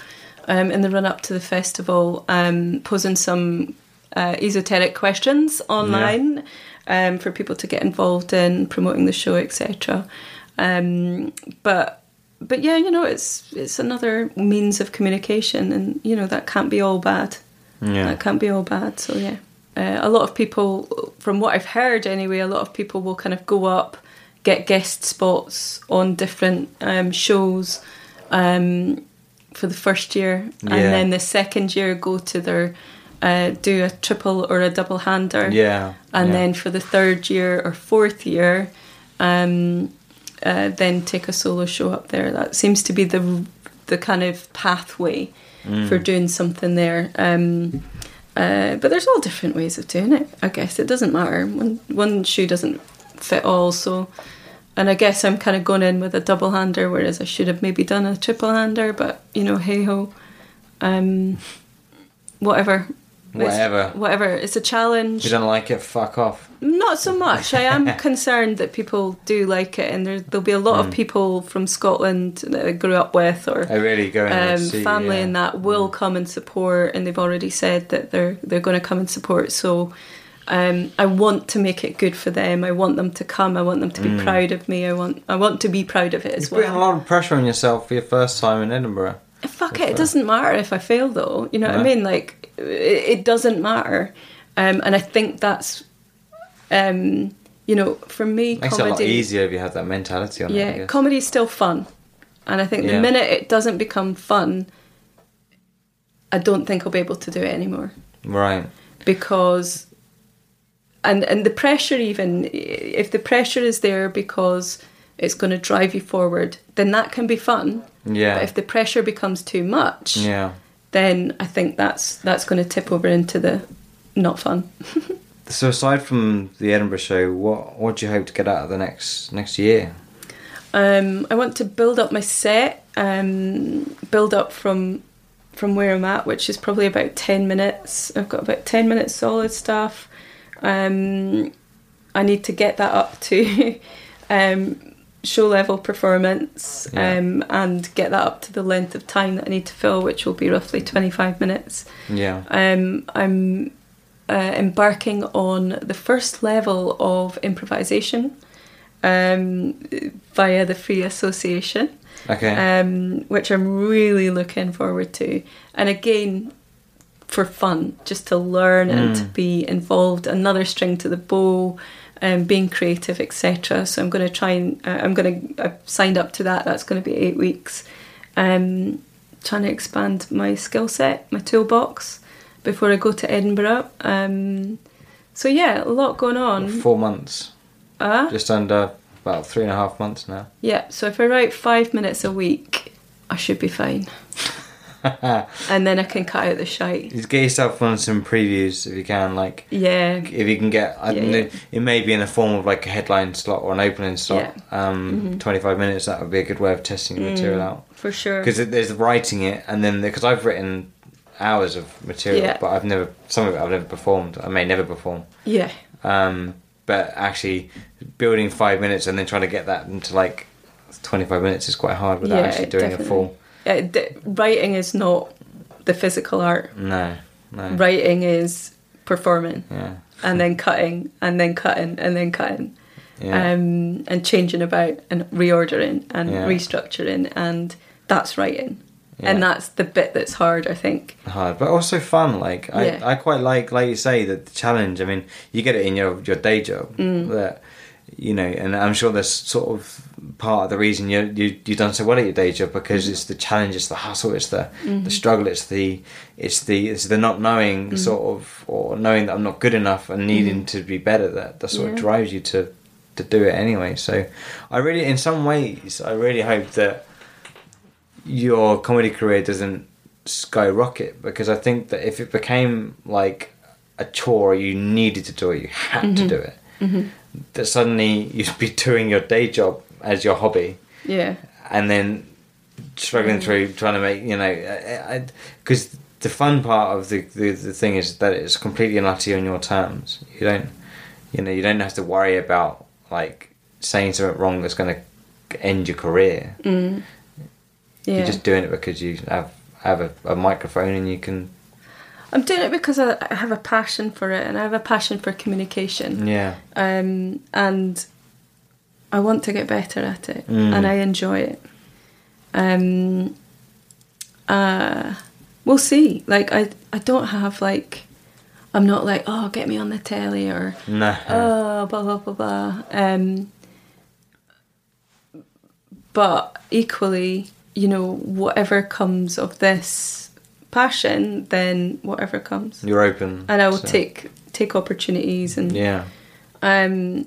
um, in the run up to the festival, um, posing some uh, esoteric questions online um, for people to get involved in promoting the show, etc. Um, but but yeah, you know, it's it's another means of communication, and you know that can't be all bad. Yeah. That can't be all bad. So yeah, uh, a lot of people, from what I've heard anyway, a lot of people will kind of go up, get guest spots on different um, shows um, for the first year, Yeah. and then the second year go to their uh, do a triple or a double hander, Yeah. and yeah. then for the third year or fourth year, um, uh, then take a solo show up there. That seems to be the the kind of pathway Mm. for doing something there. Um, uh, but there's all different ways of doing it. I guess it doesn't matter. One one shoe doesn't fit all. So, and I guess I'm kind of going in with a double hander, whereas I should have maybe done a triple hander. But you know, hey ho, um, whatever. It's- Whatever. whatever. It's a challenge. If you don't like it, fuck off. Not so much. I am [LAUGHS] concerned that people do like it, and there, there'll be a lot Hmm. of people from Scotland that I grew up with, or I really go um, see, family yeah. and that will come and support, and they've already said that they're they're going to come and support. So um, I want to make it good for them. I want them to come. I want them to be proud of me. I want I want to be proud of it as well. You're putting a lot of pressure on yourself for your first time in Edinburgh. Fuck it. It doesn't matter if I fail, though. You know what I mean? Like it, doesn't matter, um, and I think that's. Um, you know, for me, Makes comedy. it a lot easier if you have that mentality on it. Yeah, guess. comedy's still fun. And I think the Yeah. minute it doesn't become fun, I don't think I'll be able to do it anymore. right. Because and and the pressure even if the pressure is there because it's going to drive you forward, then that can be fun. Yeah. But if the pressure becomes too much, yeah. Then I think that's that's going to tip over into the not fun. [LAUGHS] So aside from the Edinburgh show, what what do you hope to get out of the next next year? Um, I want to build up my set, um, build up from from where I'm at, which is probably about ten minutes. I've got about ten minutes solid stuff. Um, I need to get that up to [LAUGHS] um, show level performance Yeah. um, and get that up to the length of time that I need to fill, which will be roughly twenty five minutes. Yeah. Um, I'm uh, embarking on the first level of improvisation um, via the Free Association, Okay. um, which I'm really looking forward to. And again, for fun, just to learn and to Mm. be involved, another string to the bow. Um, being creative, etc. So I'm going to try and uh, I'm going to I've signed up to that. That's going to be eight weeks. Um, trying to expand my skill set, my toolbox, before I go to Edinburgh. Um, so yeah, a lot going on. Four months. Uh, Just under about three and a half months now. yeah, so if I write five minutes a week, I should be fine. [LAUGHS] and then I can cut out the shite. Just get yourself on some previews if you can. Like Yeah, if you can get, I don't Yeah, know, it may be in the form of like a headline slot or an opening slot. Um, twenty five minutes. That would be a good way of testing your material out. for sure. Because there's writing it, and then because I've written hours of material, Yeah. but I've never some of it I've never performed. I may never perform. Yeah, Um, but actually, building five minutes and then trying to get that into like twenty five minutes is quite hard without Yeah, actually doing definitely. a full. Uh, d- writing is not the physical art. No, no. Writing is performing Yeah. and then cutting and then cutting and then cutting. Yeah. um, and changing about and reordering and Yeah. restructuring, and that's writing. Yeah. And that's the bit that's hard, I think. hard, but also fun. Like Yeah. I, I quite like, like you say, the challenge. I mean, you get it in your your day job. Mm. That you know, and I'm sure that's sort of part of the reason you you you've done so well at your day job because it's the challenge, it's the hustle, it's the Mm-hmm. the struggle, it's the it's the it's the not knowing Mm. sort of or knowing that I'm not good enough and needing to be better. That that sort of Yeah. drives you to to do it anyway. So I really, in some ways, I really hope that your comedy career doesn't skyrocket because I think that if it became like a chore, you needed to do it, you had to do it. Mm-hmm. That suddenly [LAUGHS] you'd be doing your day job as your hobby, Yeah. and then struggling mm. through trying to make you know because the fun part of the, the the thing is that it's completely and utterly on your terms. You don't you know you don't have to worry about like saying something wrong that's going to end your career. Mm. Yeah. You're just doing it because you have have a, a microphone and you can I'm doing it because I, I have a passion for it and I have a passion for communication. yeah Um, and I want to get better at it Mm. and I enjoy it. Um, uh, we'll see. Like, I, I don't have, like, I'm not like, oh, get me on the telly or, no oh, blah, blah, blah, blah. Um, but equally, you know, whatever comes of this passion, then whatever comes. you're open And I will so- take take opportunities and yeah um,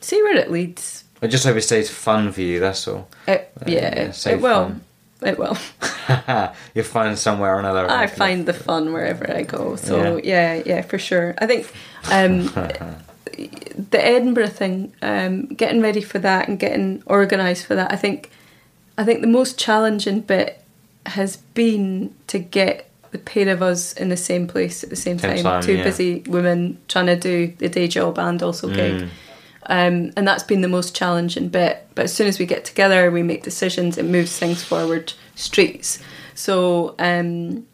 see where it leads. I just hope it stays fun for you that's all It, Uh, yeah, yeah, it, will. fun. It will. [LAUGHS] [LAUGHS] you'll find somewhere or another I find the fun wherever I go. So yeah, yeah, for sure. I think um, [LAUGHS] the Edinburgh thing, um, getting ready for that and getting organised for that. I think, I think the most challenging bit has been to get the pair of us in the same place at the same Same time. time, Two yeah. busy women trying to do the day job and also gig. Mm. Um, and that's been the most challenging bit. But as soon as we get together, we make decisions. It moves things forward streets. So, um,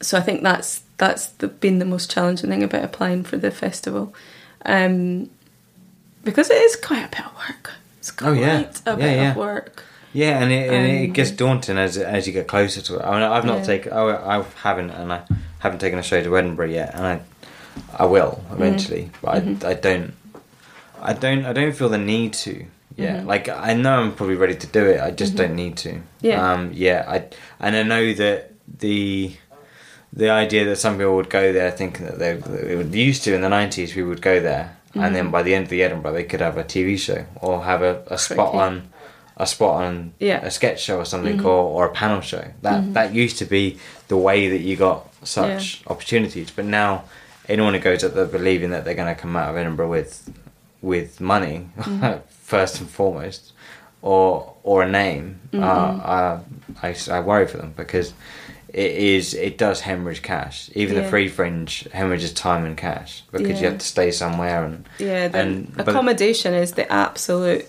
so I think that's that's the, been the most challenging thing about applying for the festival, um, because it is quite a bit of work. It's quite Oh, yeah. a Yeah, bit yeah. of work. Yeah, and it, and it Um, gets daunting as as you get closer to it. I mean, I've not Yeah. taken, I, I haven't, and I haven't taken a show to Edinburgh yet, and I, I will eventually, but Mhm. I, I don't, I don't, I don't feel the need to. Yeah, Mhm. like I know I'm probably ready to do it. I just don't need to. Yeah. Um. Yeah. I and I know that the the idea that some people would go there thinking that they, they were used to in the nineties, we would go there, and then Mhm. by the end of the Edinburgh, they could have a TV show or have a, a spot on a spot on Yeah. a sketch show or something Mhm. or, or a panel show. That Mhm. that used to be the way that you got such opportunities. But now anyone who goes up there believing that they're going to come out of Edinburgh with with money Mhm. [LAUGHS] first and foremost, or or a name, uh, uh, I I worry for them because. It is. It does hemorrhage cash. Even the free fringe hemorrhages time and cash because you have to stay somewhere and Yeah, the And- but- accommodation is the absolute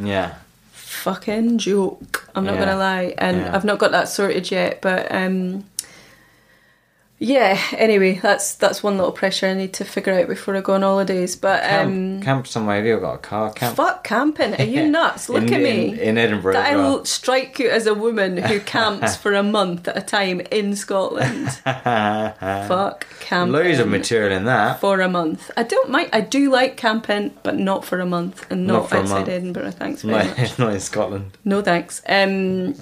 yeah. Fucking joke. I'm not Yeah. gonna lie, and Yeah. I've not got that sorted yet. But um, yeah. Anyway, that's that's one little pressure I need to figure out before I go on holidays. But Camp, um, camp somewhere. Have you got a car? Camp. fuck camping. Are you [LAUGHS] nuts? Look in, at me. in, in Edinburgh. that as i will strike you as a woman who [LAUGHS] camps for a month at a time in Scotland. [LAUGHS] Fuck camping. Loads of material in that. for a month. I don't mind. I do like camping, but not for a month, and Not not, outside. Edinburgh. Thanks very much. it's not in Scotland. No thanks. Um,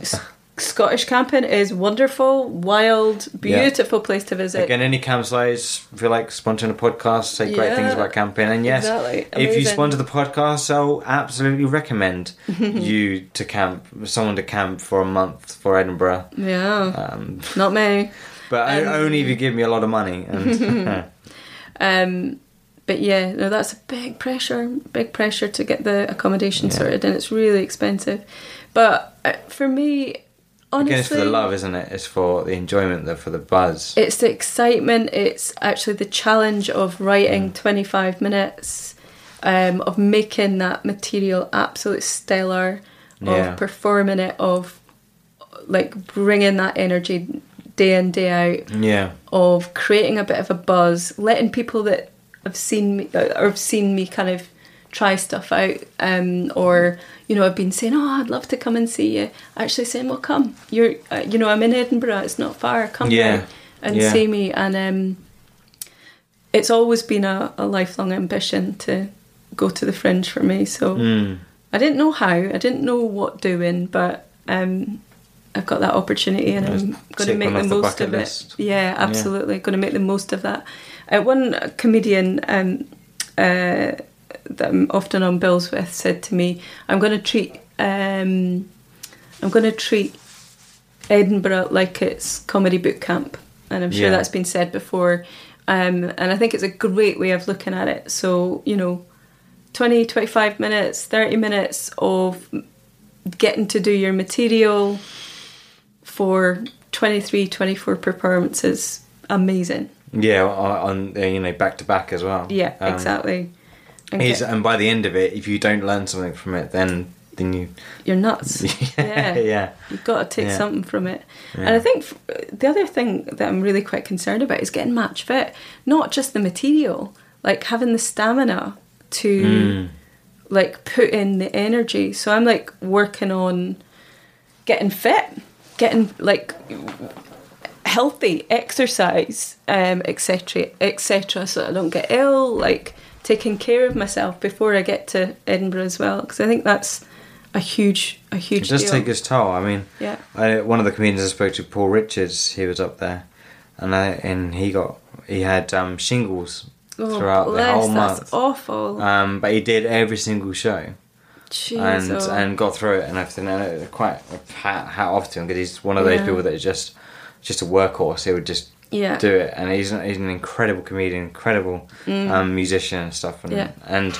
Scottish camping is wonderful, wild, beautiful place to visit. Again, any campsites, if you like sponsoring a podcast, say great Yeah. things about camping. And yes, Exactly. if you sponsor the podcast, I'll absolutely recommend [LAUGHS] you to camp, someone to camp for a month for Edinburgh. Yeah, Um, not me. but Um, only if you give me a lot of money. And [LAUGHS] Um, but yeah, no, that's a big pressure, big pressure to get the accommodation Yeah. sorted, and it's really expensive. But uh, for me, honestly, again, it's for the love, isn't it? It's for the enjoyment, for the buzz. It's the excitement. It's actually the challenge of writing Mm. 25 minutes, um, of making that material absolute stellar, Yeah. of performing it, of like bringing that energy day in, day out, yeah, of creating a bit of a buzz, letting people that have seen me uh, or have seen me kind of try stuff out, um, or you know, I've been saying, "Oh, I'd love to come and see you." Actually, saying, "Well, come. You're, uh, you know, I'm in Edinburgh. It's not far. Come Yeah. and Yeah. see me." And um, it's always been a, a lifelong ambition to go to the Fringe for me. So mm. I didn't know how. I didn't know what doing, but um, I've got that opportunity, and I'm going to make the off the most of it. list. Yeah, absolutely. Going to make the most of that. Uh, one comedian um, uh, that I'm often on bills with said to me, "I'm going to treat um, I'm going to treat Edinburgh like it's comedy boot camp," and I'm sure Yeah. that's been said before. Um, and I think it's a great way of looking at it. So you know, 20, 25 minutes, 30 minutes of getting to do your material for 23, 24 performances. Amazing. yeah, on, on you know back to back as well. Yeah, Um, exactly. And Is and by the end of it, if you don't learn something from it, then then you [LAUGHS] you're nuts. [LAUGHS] yeah, yeah. You've got to take Yeah. something from it. Yeah. And I think f- the other thing that I'm really quite concerned about is getting match fit. Not just the material, like having the stamina to Mm. like put in the energy. So I'm like working on getting fit, getting like healthy exercise, um, etc., etc. So I don't get ill, like taking care of myself before I get to Edinburgh as well. Because I think that's a huge, a huge It does deal. take its toll. I mean, yeah. I, one of the comedians I spoke to, Paul Richards, he was up there, and I, and he got he had um, shingles Oh, throughout the bless, whole that's month. awful. Um, but he did every single show Jeez, and oh. and got through it and everything. And it quite a hat, hat off to him because he's one of those Yeah. people that is just just a workhorse. He would just yeah, do it, and he's an, he's an incredible comedian, incredible um, musician and stuff. And, Mm. Yeah. and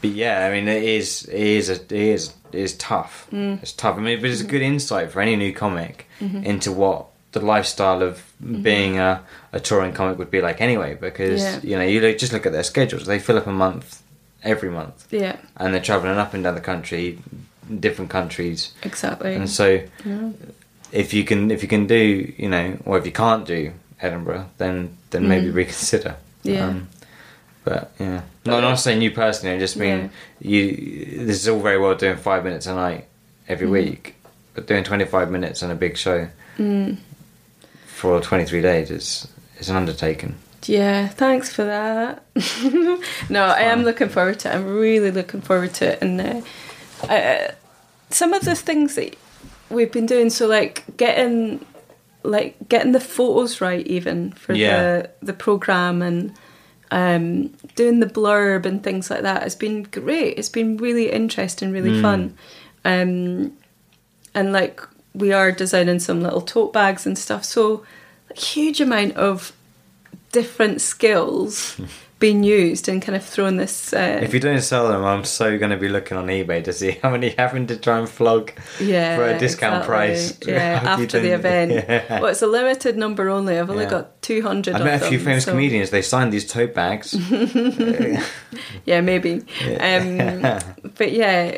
but yeah, I mean, it is it is a, it is it is tough. Mm. It's tough. I mean, but it's a Mm-hmm. good insight for any new comic into what the lifestyle of being a, a touring comic would be like anyway. Because Yeah. you know, you look, just look at their schedules; they fill up a month every month, yeah, and they're traveling up and down the country, different countries, exactly. and so yeah. if you can if you can do you know or if you can't do Edinburgh then then maybe Mm. reconsider Yeah. but yeah no not saying you personally I just mean you this is all very well doing five minutes a night every Mm. week but doing 25 minutes on a big show Mm. for 23 days is is an undertaking Yeah, thanks for that. [LAUGHS] no, I am looking forward to it. I'm really looking forward to it. And uh, uh, some of the things that we've been doing, so like getting like getting the photos right, even for Yeah. the the program, and um, doing the blurb and things like that, has been great. It's been really interesting, really Mm. fun. Um, and like we are designing some little tote bags and stuff. So a huge amount of different skills [LAUGHS] being used and kind of thrown this. Uh, if you don't sell them I'm so going to be looking on eBay to see [LAUGHS] how many having to try and flog yeah, for a discount exactly. price. Yeah, [LAUGHS] How do you after the event. [LAUGHS] Yeah. Well, it's a limited number only. I've only Yeah. got two hundred. I of met a few them, famous so- comedians. They signed these tote bags. Yeah, maybe. Um, but yeah,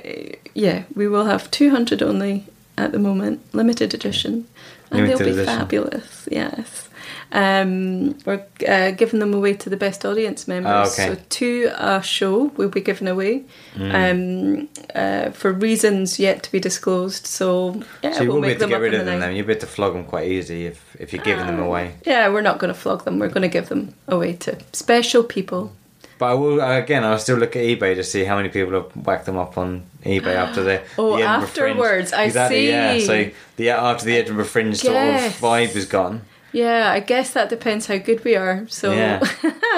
yeah, we will have two hundred only at the moment, limited edition, and Limited they'll be edition. fabulous. Yes. Um, we're uh, giving them away to the best audience members. Oh, okay. So two a show will be given away Mm. um, uh, for reasons yet to be disclosed. So yeah, so you we'll will be make able to them get up rid of them. Then you'll be able to flog them quite easy if if you're giving them Ah. away. Yeah, we're not going to flog them. We're going to give them away to special people. But I will again. I'll still look at eBay to see how many people have whacked them up on eBay after the [GASPS] Oh, the Edinburgh afterwards, Fringe. I exactly, Yeah, so the after the Edinburgh Fringe sort of vibe is gone. Yeah, I guess that depends how good we are. So Yeah.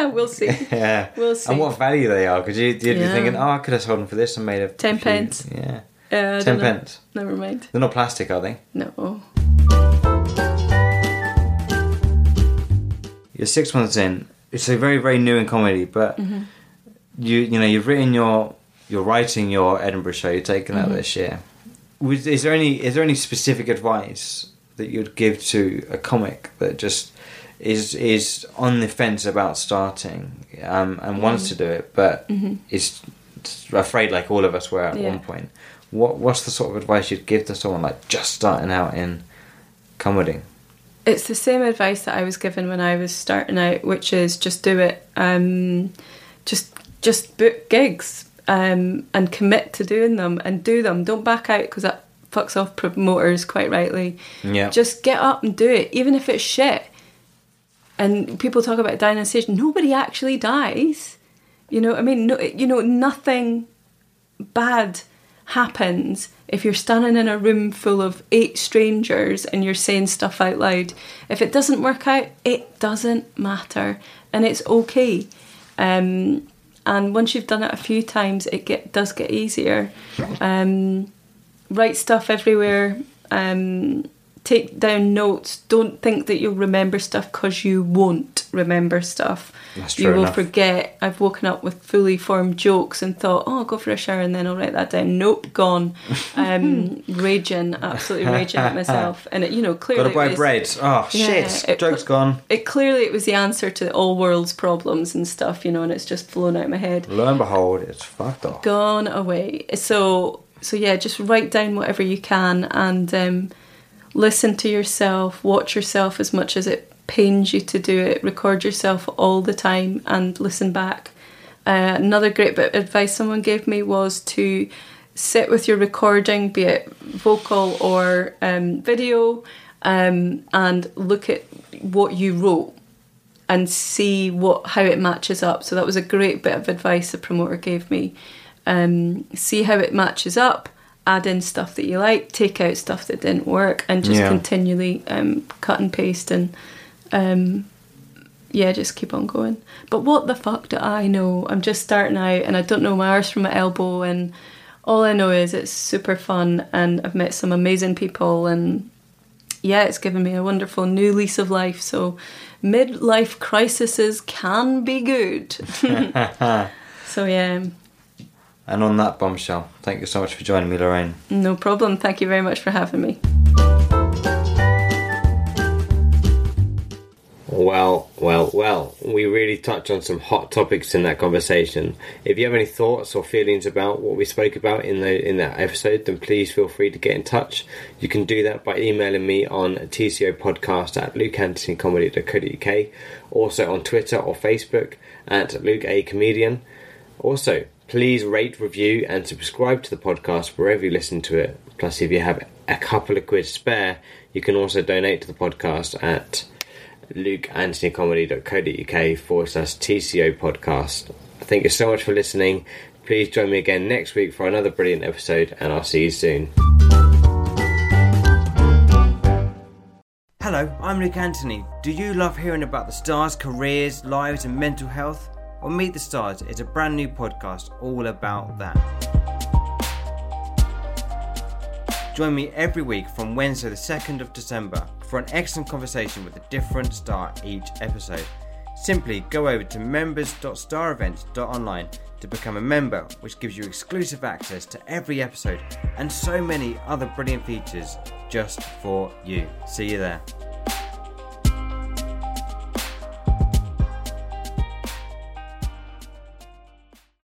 [LAUGHS] we'll see. [LAUGHS] yeah, We'll see. and what value they are? Because you, you'd be thinking, oh, I could have sold them for this and made a Ten few- pence. Yeah, Uh, ten don't know. pence. Never mind. They're not plastic, are they? No. You're six months in. It's a very very new in comedy, but Mm-hmm. you you know you've written your you're writing your Edinburgh show. You're taking Mm-hmm. that this year. Is there any is there any specific advice that you'd give to a comic that just is is on the fence about starting um, and wants Mm-hmm. to do it, but is afraid like all of us were at Yeah. one point? What what's the sort of advice you'd give to someone like just starting out in comedy? It's the same advice that I was given when I was starting out, which is just do it. Um, just just book gigs um, and commit to doing them and do them. Don't back out because fucks off promoters quite rightly. Yeah. Just get up and do it, even if it's shit. And people talk about dying on stage. Nobody actually dies. You know, I mean, no, you know, nothing bad happens if you're standing in a room full of eight strangers and you're saying stuff out loud. If it doesn't work out, it doesn't matter, and it's okay. Um, and once you've done it a few times, it get, does get easier. Um, write stuff everywhere. Um, take down notes. Don't think that you'll remember stuff because you won't remember stuff. That's you will enough. forget. I've woken up with fully formed jokes and thought, oh, I'll go for a shower and then I'll write that down. Nope, gone. [LAUGHS] Um, raging, absolutely raging at myself. And it, you know, clearly Got to buy it was, bread. Oh Yeah, shit! it Joke's gone. It clearly it was the answer to all world's problems and stuff, you know, and it's just flown out of my head Lo and behold, it's fucked off. gone away. So so yeah, just write down whatever you can and um, listen to yourself, watch yourself as much as it pains you to do it. Record yourself all the time and listen back. Uh, another great bit of advice someone gave me was to sit with your recording, be it vocal or um, video, um, and look at what you wrote and see what how it matches up. So that was a great bit of advice the promoter gave me. Um, see how it matches up. Add in stuff that you like, take out stuff that didn't work, and just Yeah. continually um, cut and paste and um, yeah, just keep on going. But what the fuck do I know? I'm just starting out and I don't know my arse from my elbow and all I know is it's super fun and I've met some amazing people and yeah, it's given me a wonderful new lease of life. So midlife crises can be good. [LAUGHS] [LAUGHS] so yeah, And on that bombshell, thank you so much for joining me, Lorraine. no problem. Thank you very much for having me. Well, well, well, we really touched on some hot topics in that conversation. If you have any thoughts or feelings about what we spoke about in the in that episode, then please feel free to get in touch. You can do that by emailing me on TCO podcast at lukeanthonycomedy.co.uk, also on Twitter or Facebook at Luke A Comedian. Also, please rate, review, and subscribe to the podcast wherever you listen to it. Plus, if you have a couple of quid spare, you can also donate to the podcast at lukeanthonycomedy.co.uk forward slash TCO podcast. Thank you so much for listening. Please join me again next week for another brilliant episode, and I'll see you soon. Hello, I'm Luke Anthony. Do you love hearing about the stars' careers, lives, and mental health? Well, Meet the Stars is a brand new podcast all about that. Join me every week from Wednesday, the 2nd of December, for an excellent conversation with a different star each episode. Simply go over to members.starevents.online to become a member, which gives you exclusive access to every episode and so many other brilliant features just for you. See you there.